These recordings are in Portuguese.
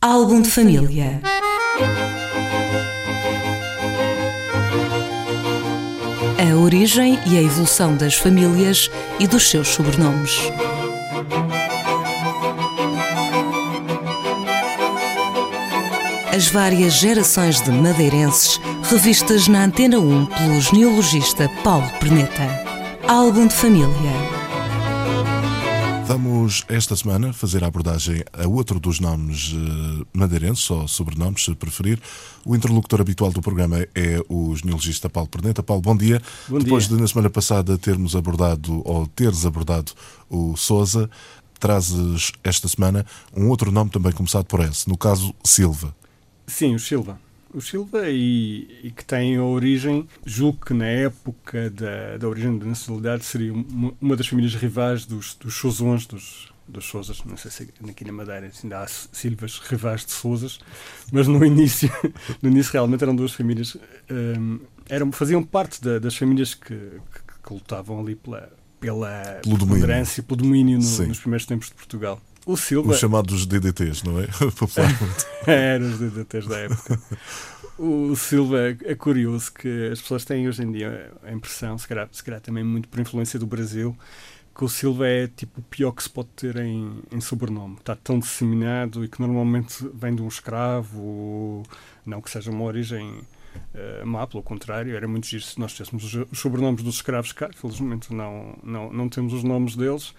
Álbum de família. A origem e a evolução das famílias e dos seus sobrenomes. As várias gerações de madeirenses revistas na Antena 1 pelo genealogista Paulo Perneta. Álbum de família. Vamos esta semana fazer a abordagem a outro dos nomes uh, madeirenses, ou sobrenomes, se preferir. O interlocutor habitual do programa é o genealogista Paulo Perneta. Paulo, bom dia. Bom Depois dia. de, na semana passada, termos abordado, ou teres abordado, o Souza, trazes esta semana um outro nome também começado por S, no caso Silva. Sim, o Silva. O Silva e, e que tem a origem, julgo que na época da, da origem da nacionalidade seria uma, uma das famílias rivais dos, dos Souzons, dos, dos Souzas. Não sei se aqui na Madeira ainda há Silvas rivais de Souzas, mas no início, no início realmente eram duas famílias, um, eram, faziam parte da, das famílias que, que, que, lutavam ali pela, pela pelo domínio, pelo domínio no, nos primeiros tempos de Portugal. O Silva. Os chamados DDTs, não é? Eram os DDTs da época. O Silva é curioso que as pessoas têm hoje em dia a impressão, se calhar, se calhar também muito por influência do Brasil, que o Silva é tipo o pior que se pode ter em, em sobrenome. Está tão disseminado e que normalmente vem de um escravo, não que seja uma origem uh, má, pelo contrário, era muito giro se nós tivéssemos os sobrenomes dos escravos cá, felizmente não, não, não temos os nomes deles,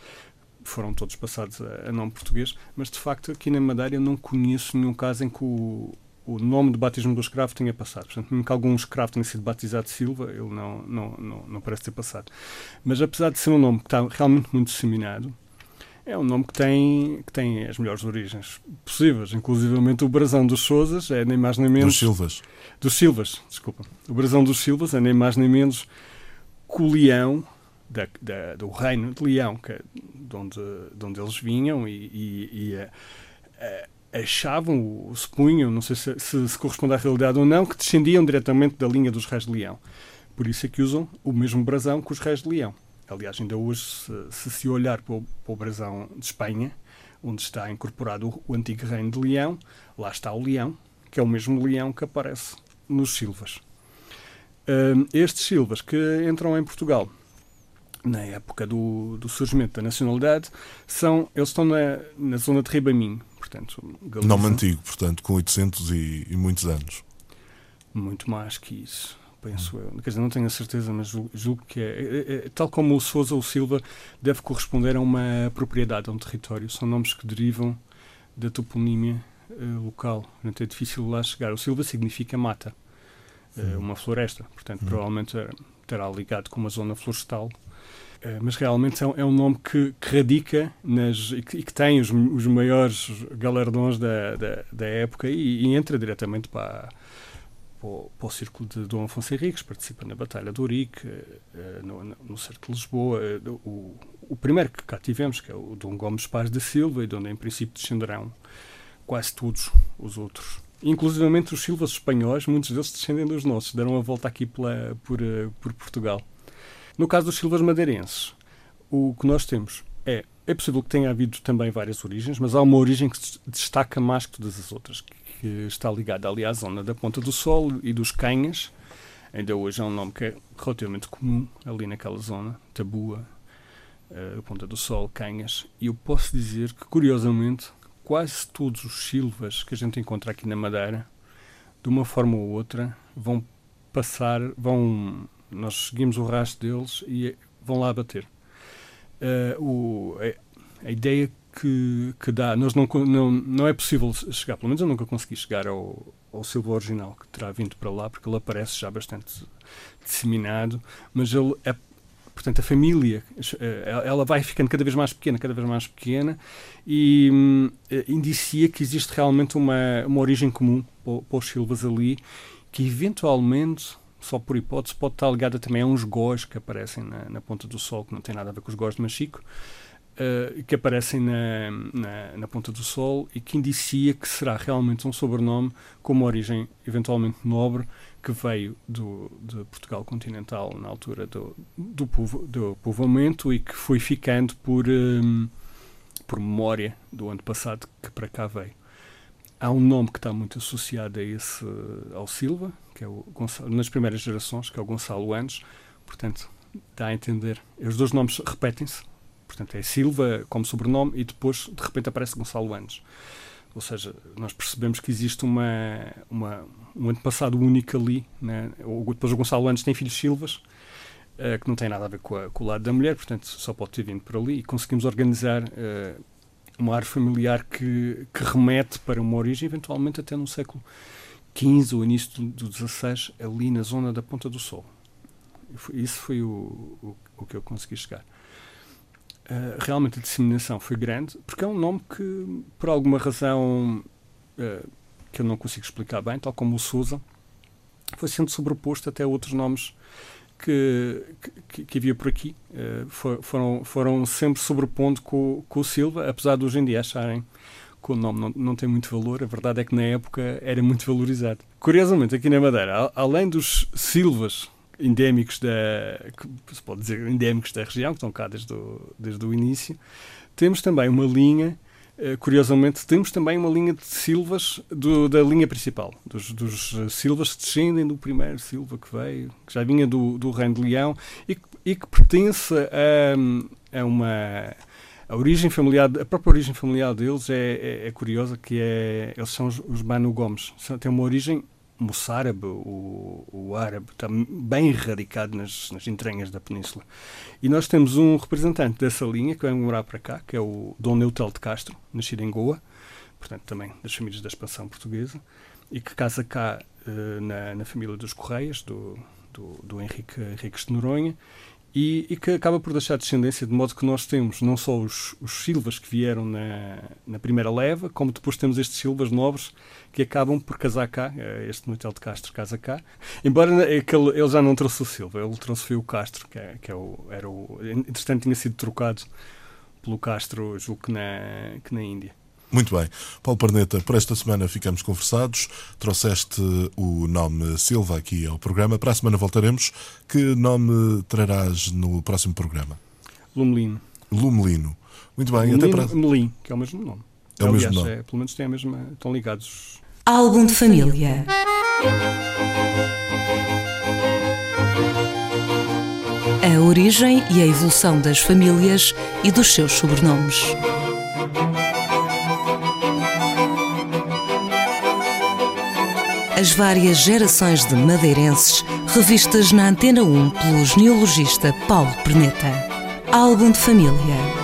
foram todos passados a, a, nome português, mas de facto aqui na Madeira eu não conheço nenhum caso em que o, o nome de batismo do escravo tenha passado. Portanto, mesmo que algum escravo tenha sido batizado Silva, ele não, não, não, não parece ter passado. Mas apesar de ser um nome que está realmente muito disseminado, é um nome que tem, que tem as melhores origens possíveis, inclusivamente o brasão dos Souzas é nem mais nem menos... Dos Silvas. Dos Silvas, desculpa. O brasão dos Silvas é nem mais nem menos que o leão da, da, do reino de Leão, que é de, onde, de onde eles vinham e, e, e a, a, achavam, se punham, não sei se, se, se, corresponde à realidade ou não, que descendiam diretamente da linha dos reis de Leão. Por isso é que usam o mesmo brasão que os reis de Leão. Aliás, ainda hoje, se, se olhar para o, para o, brasão de Espanha, onde está incorporado o, o antigo reino de Leão, lá está o leão, que é o mesmo leão que aparece nos Silvas. Uh, estes Silvas que entram em Portugal na época do, do, surgimento da nacionalidade, são, eles estão na, na zona de Ribamim, portanto... Galiza, Nome antigo, portanto, com 800 e, e, muitos anos. Muito mais que isso, penso eu. Quer dizer, não tenho a certeza, mas julgo, que é, é, é, Tal como o Sousa ou o Silva deve corresponder a uma propriedade, a um território. São nomes que derivam da toponímia uh, local. Portanto, é difícil lá chegar. O Silva significa mata, uh, uma floresta. Portanto, hum. provavelmente terá ligado com uma zona florestal Uh, mas realmente é um, é um nome que, que, radica nas, e, que, tem os, os, maiores galardões da, da, da época e, e, entra diretamente para, para, o, para o círculo de Dom Afonso Henriques, participa na Batalha do Ourique, uh, no, no cerco de Lisboa. Uh, o, o, primeiro que cá tivemos, que é o Dom Gomes Paz da Silva, e de onde em princípio descenderão quase todos os outros. Inclusivamente os Silvas espanhóis, muitos deles descendem dos nossos, deram a volta aqui pela, por, por Portugal. No caso dos Silvas madeirenses, o que nós temos é. É possível que tenha havido também várias origens, mas há uma origem que se destaca mais que todas as outras, que está ligada ali à zona da Ponta do Sol e dos Canhas. Ainda hoje é um nome que é relativamente comum ali naquela zona, Tabua, uh, Ponta do Sol, Canhas. E eu posso dizer que, curiosamente, quase todos os Silvas que a gente encontra aqui na Madeira, de uma forma ou outra, vão passar, vão nós seguimos o rastro deles e vão lá bater. Uh, o, a, a, ideia que, que dá, nós não, não, não é possível chegar, pelo menos eu nunca consegui chegar ao, ao Silva original que terá vindo para lá, porque ele aparece já bastante disseminado, mas ele é portanto a família ela vai ficando cada vez mais pequena cada vez mais pequena e hum, indicia que existe realmente uma, uma origem comum para, para os Silvas ali que eventualmente só por hipótese, pode estar ligada também a uns gós que aparecem na, na, ponta do sol, que não tem nada a ver com os gós de Machico, uh, que aparecem na, na, na, ponta do sol e que indicia que será realmente um sobrenome com uma origem eventualmente nobre que veio do, de Portugal continental na altura do, do, povo, do povoamento e que foi ficando por, um, por memória do ano passado que para cá veio. há um nome que está muito associado a esse, ao Silva, que é o Gonçalo, nas primeiras gerações, que é o Gonçalo Andes. Portanto, dá a entender. Os dois nomes repetem-se. Portanto, é Silva como sobrenome e depois, de repente, aparece Gonçalo Andes. Ou seja, nós percebemos que existe uma, uma um antepassado único ali. Né? Depois o Gonçalo Andes tem filhos Silvas, uh, que não tem nada a ver com, a, com, o lado da mulher, portanto só pode ter vindo por ali. E conseguimos organizar uh, uma árvore familiar que, que remete para uma origem, eventualmente até no século XV ou início do XVI, ali na zona da Ponta do Sol. Isso foi o, o, o que eu consegui chegar. Uh, realmente a disseminação foi grande, porque é um nome que, por alguma razão uh, que eu não consigo explicar bem, tal como o Sousa, foi sendo sobreposto até outros nomes que, que, que havia por aqui. Uh, for, foram, foram sempre sobrepondo com, com o Silva, apesar de hoje em dia acharem que o nome não, não tem muito valor, a verdade é que na época era muito valorizado. Curiosamente, aqui na Madeira, além dos Silvas endémicos da se pode dizer endémicos da região que estão cá desde o, desde o início temos também uma linha eh, curiosamente temos também uma linha de silvas do, da linha principal dos, dos silvas que descendem do primeiro silva que veio que já vinha do, do reino de Leão e, e que pertence a, a uma a origem familiar, a própria origem familiar deles é, é, é curiosa, que é, eles são os, os Banu Gomes. Tem uma origem moçárabe, o, o árabe, está bem radicado nas, nas entranhas da península. E nós temos um representante dessa linha que vem morar para cá, que é o Dom Neutel de Castro, nascido em Goa, portanto também das famílias da expansão portuguesa, e que casa cá uh, na, na família dos Correias, do, do, do Henrique, Henrique de Noronha, e, e, que acaba por deixar descendência, de modo que nós temos não só os, os Silvas que vieram na, na, primeira leva, como depois temos estes Silvas novos que acabam por casar cá, eh, este Notel de Castro casa cá, embora é ele, ele, já não trouxe o Silva, ele trouxe o Castro, que, é, que é o, era o, entretanto tinha sido trocado pelo Castro, julgo que na, que na Índia. Muito bem. Paulo Perneta, por esta semana ficamos conversados. Trouxeste o nome Silva aqui ao programa. Para a semana voltaremos. Que nome trarás no próximo programa? Lumelino. Lumelino. Muito bem. Lumelino, até para... Melim, que é o mesmo nome. É o Aliás, mesmo nome. É, pelo menos têm a mesma... estão ligados. Álbum de família. A origem e a evolução das famílias e dos seus sobrenomes. As várias gerações de madeirenses revistas na Antena 1 pelo genealogista Paulo Perneta. Álbum de família